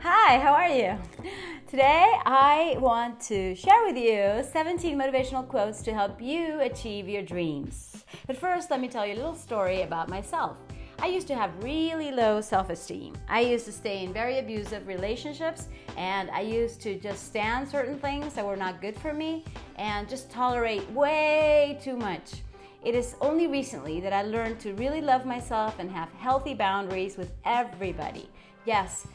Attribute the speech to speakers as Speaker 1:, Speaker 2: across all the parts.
Speaker 1: Hi, how are you? Today I want to share with you 17 motivational quotes to help you achieve your dreams. But first, let me tell you a little story about myself. I used to have really low self esteem. I used to stay in very abusive relationships and I used to just stand certain things that were not good for me and just tolerate way too much. It is only recently that I learned to really love myself and have healthy boundaries with everybody. Yes,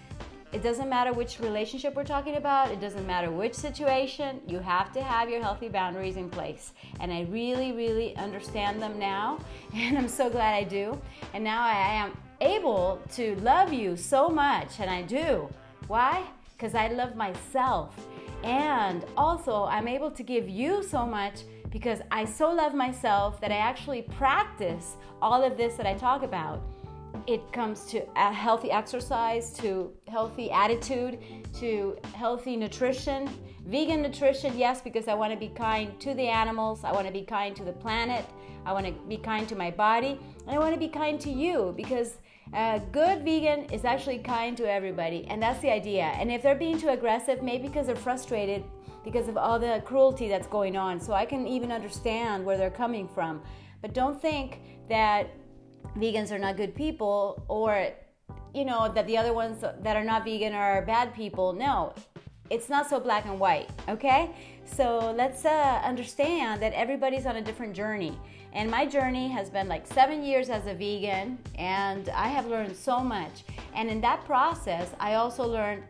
Speaker 1: it doesn't matter which relationship we're talking about, it doesn't matter which situation, you have to have your healthy boundaries in place. And I really, really understand them now, and I'm so glad I do. And now I am able to love you so much, and I do. Why? Because I love myself. And also, I'm able to give you so much because I so love myself that I actually practice all of this that I talk about it comes to a healthy exercise, to healthy attitude, to healthy nutrition. Vegan nutrition, yes, because I want to be kind to the animals, I want to be kind to the planet, I want to be kind to my body, and I want to be kind to you because a good vegan is actually kind to everybody, and that's the idea. And if they're being too aggressive, maybe because they're frustrated because of all the cruelty that's going on, so I can even understand where they're coming from. But don't think that vegans are not good people or you know that the other ones that are not vegan are bad people. No it's not so black and white okay? So let's uh, understand that everybody's on a different journey. And my journey has been like seven years as a vegan and i have learned so much. And in that process i also learned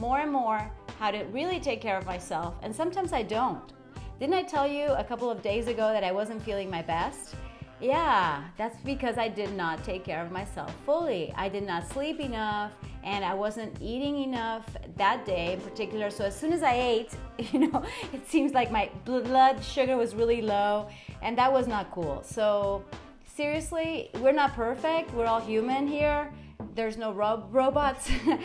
Speaker 1: more and more how to really take care of myself and sometimes i don't. Didn't i tell you a couple of days ago that i wasn't feeling my best yeah, that's because I did not take care of myself fully. I did not sleep enough and I wasn't eating enough that day in particular. So as soon as I ate, you know, it seems like my blood sugar was really low and that was not cool. So seriously, we're not perfect. We're all human here. There's no ro- robots. uh,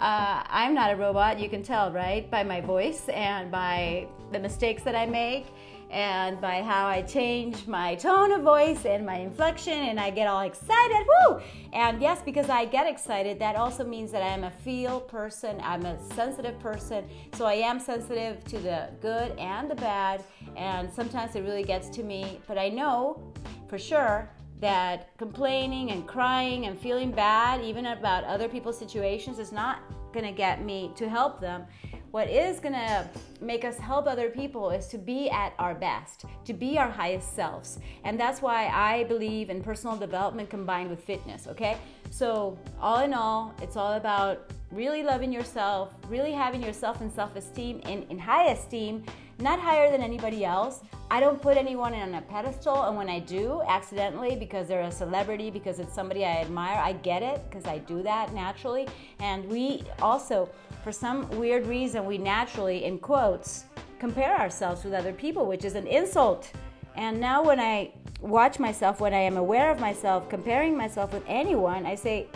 Speaker 1: I'm not a robot, you can tell, right? By my voice and by the mistakes that I make and by how I change my tone of voice and my inflection, and I get all excited. Woo! And yes, because I get excited, that also means that I am a feel person, I'm a sensitive person, so I am sensitive to the good and the bad, and sometimes it really gets to me. But I know for sure that complaining and crying and feeling bad, even about other people's situations, is not gonna get me to help them what is going to make us help other people is to be at our best, to be our highest selves. And that's why I believe in personal development combined with fitness, okay? So, all in all, it's all about really loving yourself, really having yourself in self esteem and in high esteem, not higher than anybody else. I don't put anyone on a pedestal, and when I do, accidentally, because they're a celebrity, because it's somebody I admire, I get it, because I do that naturally. And we also, for some weird reason, we naturally, in quotes, compare ourselves with other people, which is an insult. And now, when I watch myself, when I am aware of myself, comparing myself with anyone, I say,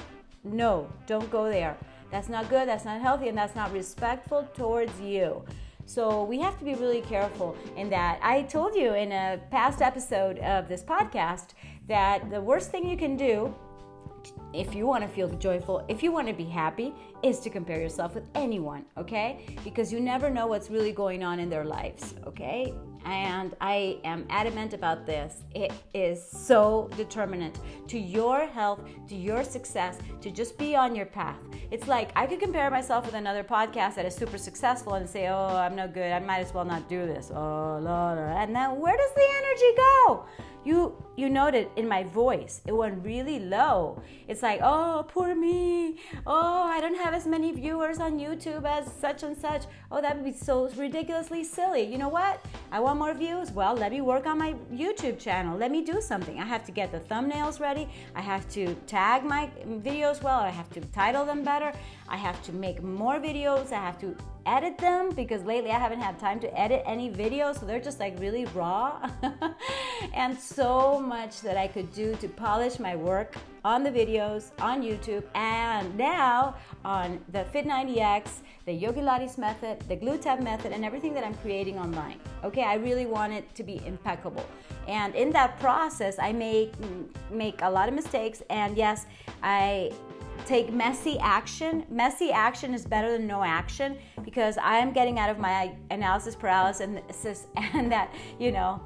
Speaker 1: no, don't go there. That's not good, that's not healthy, and that's not respectful towards you. So we have to be really careful in that. I told you in a past episode of this podcast that the worst thing you can do if you want to feel joyful, if you want to be happy, is to compare yourself with anyone, okay? Because you never know what's really going on in their lives, okay? And I am adamant about this. It is so determinant to your health, to your success, to just be on your path. It's like I could compare myself with another podcast that is super successful and say, oh, I'm no good. I might as well not do this. Oh, la, la. And then where does the energy go? you you noted in my voice it went really low. It's like oh poor me. Oh i don't have as many viewers on youtube as such and such. Oh that would be so ridiculously silly. You know what? I want more views. Well let me work on my youtube channel. Let me do something. I have to get the thumbnails ready. I have to tag my videos well. I have to title them better. I have to make more videos. I have to edit them because lately I haven't had time to edit any videos, so they're just like really raw. and so much that I could do to polish my work on the videos on YouTube and now on the Fit90X, the Yogi Lattes method, the Glute Tab method, and everything that I'm creating online. Okay, I really want it to be impeccable. And in that process, I make make a lot of mistakes, and yes, I take messy action. Messy action is better than no action because I am getting out of my analysis paralysis and that, you know,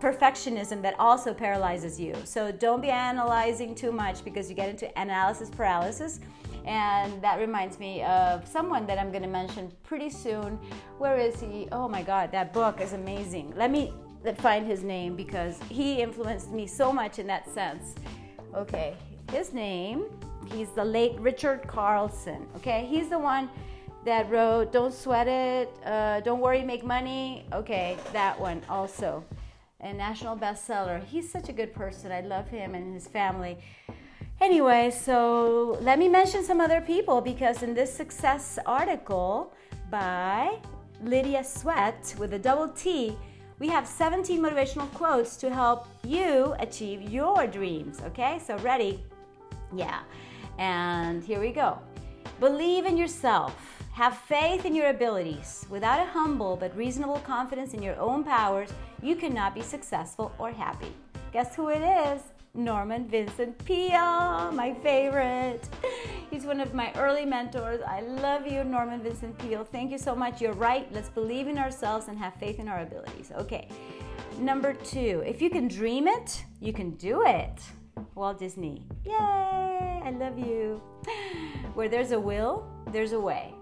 Speaker 1: perfectionism that also paralyzes you. So don't be analyzing too much because you get into analysis paralysis. And that reminds me of someone that I'm going to mention pretty soon. Where is he? Oh my God, that book is amazing. Let me find his name because he influenced me so much in that sense. Okay, his name He's the late Richard Carlson. Okay, he's the one that wrote "Don't Sweat It," uh, "Don't Worry, Make Money." Okay, that one also, a national bestseller. He's such a good person. I love him and his family. Anyway, so let me mention some other people because in this success article by Lydia Sweatt with a double T, we have 17 motivational quotes to help you achieve your dreams. Okay, so ready? Yeah. And here we go. Believe in yourself. Have faith in your abilities. Without a humble but reasonable confidence in your own powers, you cannot be successful or happy. Guess who it is? Norman Vincent Peale, my favorite. He's one of my early mentors. I love you, Norman Vincent Peale. Thank you so much. You're right. Let's believe in ourselves and have faith in our abilities. Okay. Number two, if you can dream it, you can do it. Walt Disney. Yay! I love you. Where there's a will, there's a way.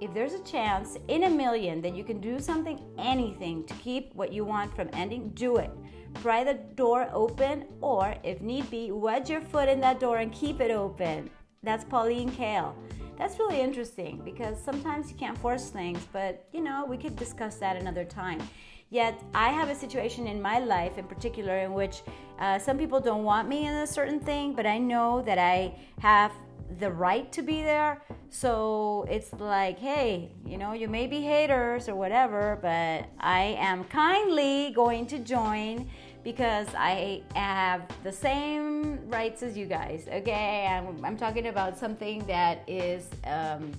Speaker 1: If there's a chance in a million that you can do something, anything to keep what you want from ending, do it. Pry the door open, or if need be, wedge your foot in that door and keep it open. That's Pauline Kael. That's really interesting because sometimes you can't force things, but you know, we could discuss that another time. Yet I have a situation in my life in particular in which uh, some people don't want me in a certain thing, but I know that I have the right to be there. So it's like, hey, you know, you may be haters or whatever, but I am kindly going to join because I have the same rights as you guys. Okay, I'm, I'm talking about something that is. Um,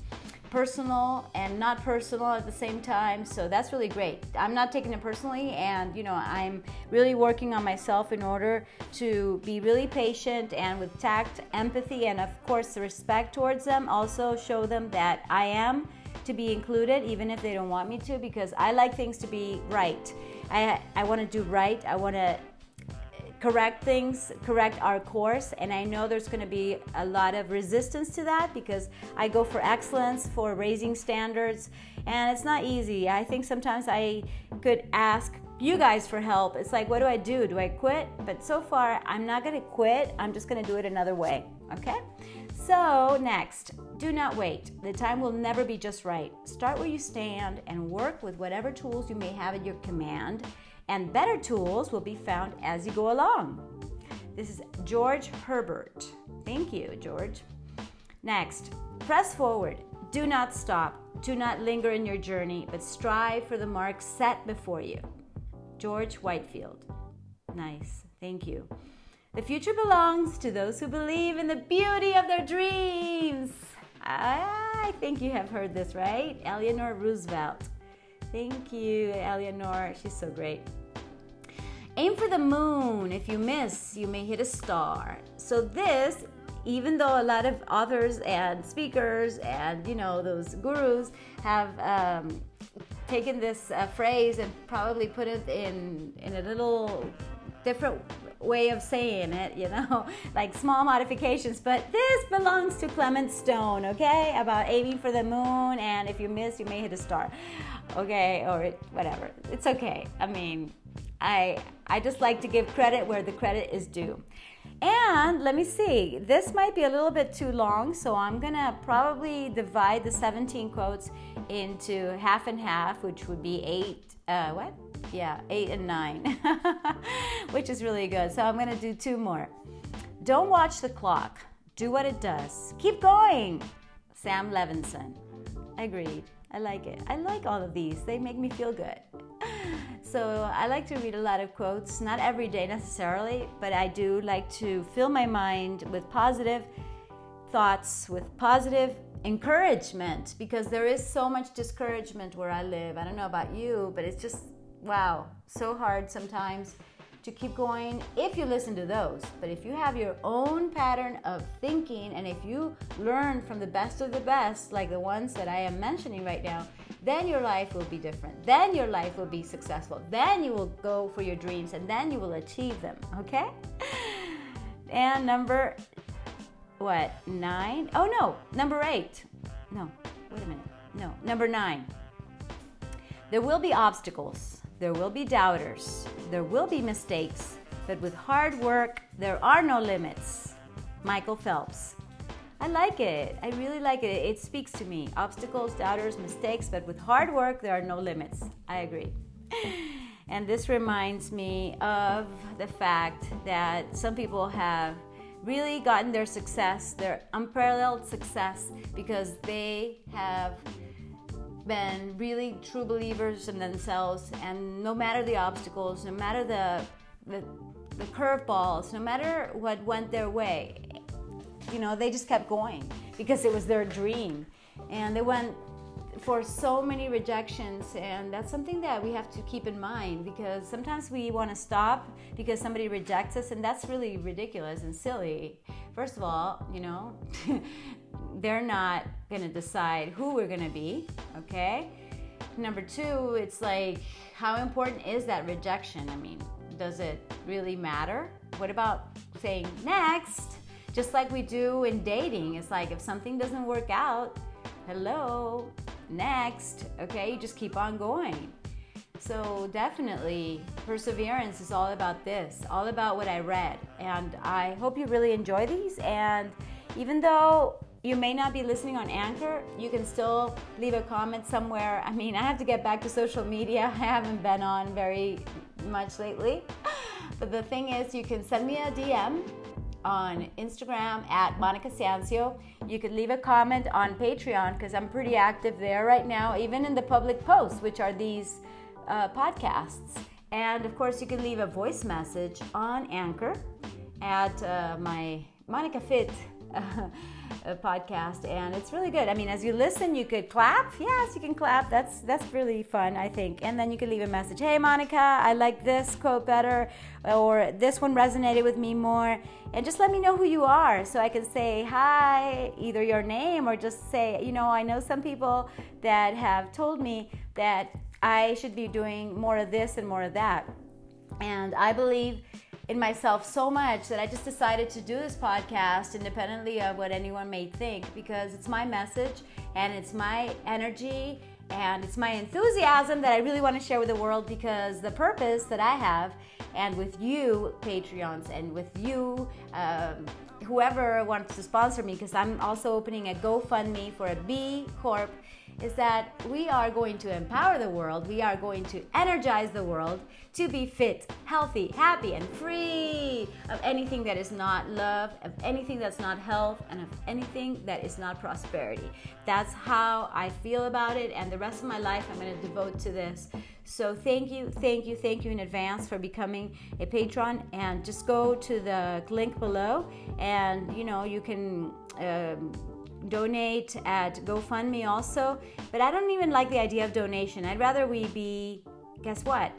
Speaker 1: personal and not personal at the same time. So that's really great. I'm not taking it personally, and you know, I'm really working on myself in order to be really patient and with tact, empathy, and of course, respect towards them. Also, show them that I am to be included, even if they don't want me to, because I like things to be right. I, I want to do right. I want to correct things, correct our course. And I know there's going to be a lot of resistance to that because I go for excellence, for raising standards, and it's not easy. I think sometimes I could ask you guys for help. It's like, what do I do? Do I quit? But so far, I'm not going to quit. I'm just going to do it another way. Okay? So, next, do not wait. The time will never be just right. Start where you stand and work with whatever tools you may have at your command and better tools will be found as you go along. This is George Herbert. Thank you, George. Next, press forward. Do not stop. Do not linger in your journey, but strive for the mark set before you. George Whitefield. Nice. Thank you. The future belongs to those who believe in the beauty of their dreams. I think you have heard this, right? Eleanor Roosevelt. Thank you, Eleanor. She's so great. Aim for the moon. If you miss, you may hit a star. So, this, even though a lot of authors and speakers and, you know, those gurus have um, taken this uh, phrase and probably put it in, in a little different way of saying it, you know, like small modifications. But this belongs to Clement Stone, okay? About aiming for the moon, and if you miss, you may hit a star, okay? Or whatever. It's okay. I mean, I I just like to give credit where the credit is due. And let me see, this might be a little bit too long, so I'm gonna probably divide the 17 quotes into half and half, which would be eight, uh, what? Yeah, eight and nine, which is really good. So I'm gonna do two more. Don't watch the clock, do what it does. Keep going. Sam Levenson. Agreed. I like it. I like all of these, they make me feel good. So I like to read a lot of quotes, not every day necessarily, but I do like to fill my mind with positive thoughts, with positive encouragement, because there is so much discouragement where I live. I don't know about you, but it's just, wow, so hard sometimes to keep going if you listen to those. But if you have your own pattern of thinking and if you learn from the best of the best, like the ones that I am mentioning right now, then your life will be different. Then your life will be successful. Then you will go for your dreams and then you will achieve them, okay? And number what? 9? Oh no, number 8. No. Wait a minute. No, number 9. There will be obstacles. There will be doubters. There will be mistakes. But with hard work, there are no limits. Michael Phelps. I like it. I really like it. It speaks to me. Obstacles, doubters, mistakes, but with hard work, there are no limits. I agree. And this reminds me of the fact that some people have really gotten their success, their unparalleled success, because they have been really true believers in themselves. And no matter the obstacles, no matter the, the, the curveballs, no matter what went their way, you know, they just kept going because it was their dream. And they went for so many rejections and that's something that we have to keep in mind because sometimes we want to stop because somebody rejects us and that's really ridiculous and silly. First of all you know they're not going to decide who we're going to be okay? Number two it's like how important is that rejection? I mean does it really matter? What about saying next? Just like we do in dating it's like if something doesn't work out hello next, okay? Just keep on going. So, definitely, perseverance is all about this, all about what I read. And I hope you really enjoy these. And even though you may not be listening on Anchor, you can still leave a comment somewhere. I mean, I have to get back to social media, I haven't been on very much lately. But the thing is, you can send me a DM on Instagram at Monica Sancio. You could leave a comment on Patreon because I'm pretty active there right now, even in the public posts, which are these uh, podcasts. And of course, you can leave a voice message on Anchor at uh, my Monica Fit. podcast and it's really good. I mean as you listen you could clap. Yes you can clap. That's that's really fun i think. And then you can leave a message hey monica i like this quote better or this one resonated with me more and just let me know who you are. So i can say hi either your name or just say you know i know some people that have told me that i should be doing more of this and more of that. And i believe in myself so much that I just decided to do this podcast independently of what anyone may think because it's my message and it's my energy and it's my enthusiasm that I really want to share with the world because the purpose that I have and with you Patreons and with you um, whoever wants to sponsor me because I'm also opening a GoFundMe for a B Corp is that we are going to empower the world, we are going to energize the world to be fit, healthy, happy, and free of anything that is not love, of anything that's not health, and of anything that is not prosperity. That's how I feel about it, and the rest of my life I'm going to devote to this. So thank you, thank you, thank you in advance for becoming a patron. And just go to the link below, and you know you can. Um, donate at GoFundMe also. But I don't even like the idea of donation. I'd rather we be, guess what?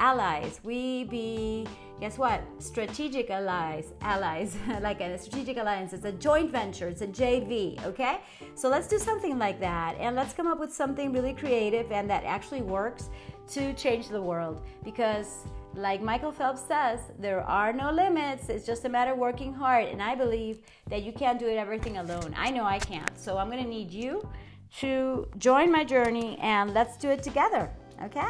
Speaker 1: Allies. We be, guess what? Strategic allies. Allies. like a strategic alliance. It's a joint venture. It's a JV. Okay? So let's do something like that. And let's come up with something really creative and that actually works to change the world. Because like Michael Phelps says, there are no limits. It's just a matter of working hard. And I believe that you can't do it everything alone. I know I can't. So I'm going to need you to join my journey and let's do it together. Okay?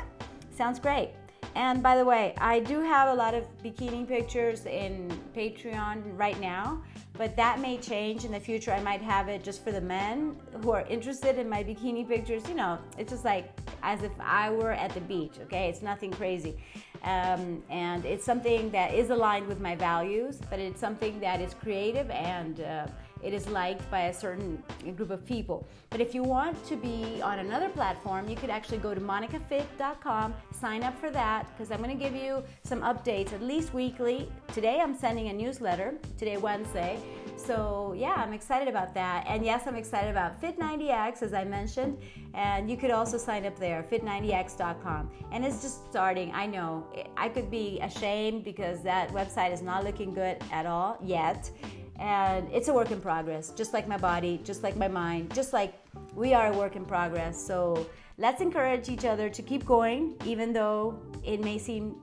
Speaker 1: Sounds great. And by the way, I do have a lot of bikini pictures in Patreon right now, but that may change in the future. I might have it just for the men who are interested in my bikini pictures. You know, it's just like as if I were at the beach, okay? It's nothing crazy. Um, and it's something that is aligned with my values, but it's something that is creative and uh, it is liked by a certain group of people. But if you want to be on another platform, you could actually go to monicafit.com, sign up for that, because I'm going to give you some updates at least weekly. Today I'm sending a newsletter, today, Wednesday, So, yeah, I'm excited about that. And yes, I'm excited about Fit90X, as I mentioned. And you could also sign up there, fit90x.com. And it's just starting. I know I could be ashamed because that website is not looking good at all yet. And it's a work in progress, just like my body, just like my mind, just like we are a work in progress. So, let's encourage each other to keep going, even though it may seem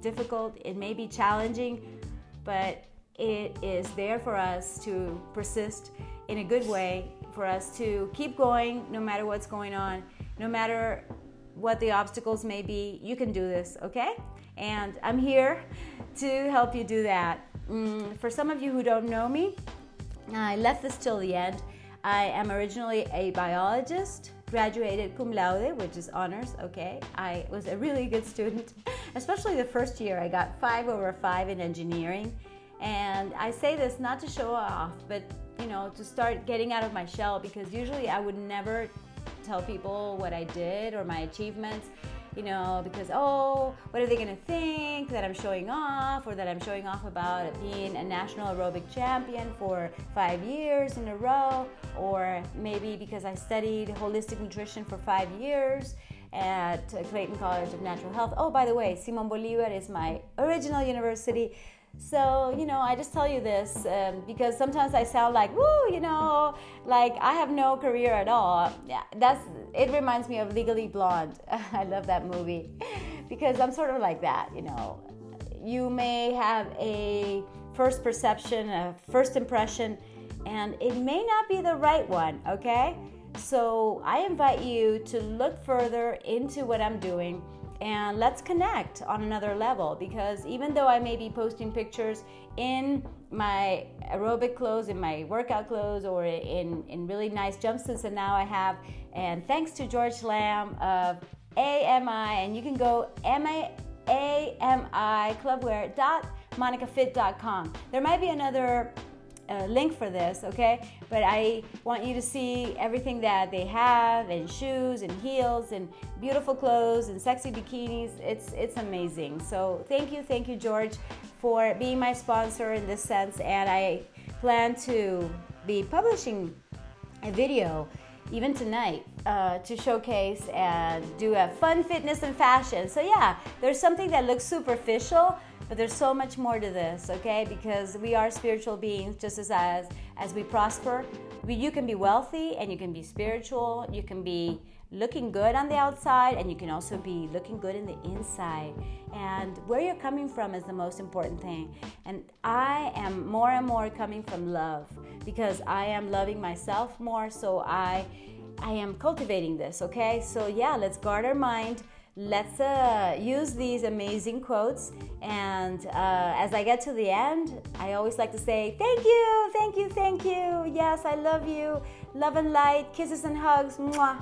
Speaker 1: difficult, it may be challenging, but it is there for us to persist in a good way, for us to keep going no matter what's going on, no matter what the obstacles may be. You can do this, okay? And I'm here to help you do that. Mm, for some of you who don't know me, I left this till the end. I am originally a biologist, graduated cum laude, which is honors, okay? I was a really good student, especially the first year. I got five over five in engineering. And I say this not to show off, but you know, to start getting out of my shell because usually I would never tell people what I did or my achievements you know, because, oh, what are they going to think that I'm showing off or that I'm showing off about being a national aerobic champion for five years in a row, or maybe because I studied holistic nutrition for five years at Clayton College of Natural Health. Oh, by the way, Simon Bolivar is my original university. So, you know, I just tell you this um, because sometimes I sound like, woo, you know, like I have no career at all. Yeah, that's, it reminds me of Legally Blonde. I love that movie because I'm sort of like that, you know. You may have a first perception, a first impression, and it may not be the right one, okay? So I invite you to look further into what I'm doing and let's connect on another level because even though I may be posting pictures in my aerobic clothes, in my workout clothes, or in, in really nice jumpsuits that now I have, and thanks to George Lamb of AMI, and you can go AMI clubwear.monicafit.com. There might be another link for this, okay? But I want you to see everything that they have and shoes and heels and beautiful clothes and sexy bikinis. It's it's amazing. So thank you, thank you, George, for being my sponsor in this sense. And I plan to be publishing a video even tonight uh, to showcase and do a fun fitness and fashion. So yeah, there's something that looks superficial but there's so much more to this, okay? Because we are spiritual beings just as as, as we prosper. We, you can be wealthy and you can be spiritual. You can be looking good on the outside and you can also be looking good in the inside. And where you're coming from is the most important thing. And I am more and more coming from love because I am loving myself more. So I I am cultivating this, okay? So yeah, let's guard our mind let's uh, use these amazing quotes. And uh, as I get to the end, I always like to say, Thank you, thank you, thank you. Yes, I love you. Love and light, kisses and hugs. Mwah.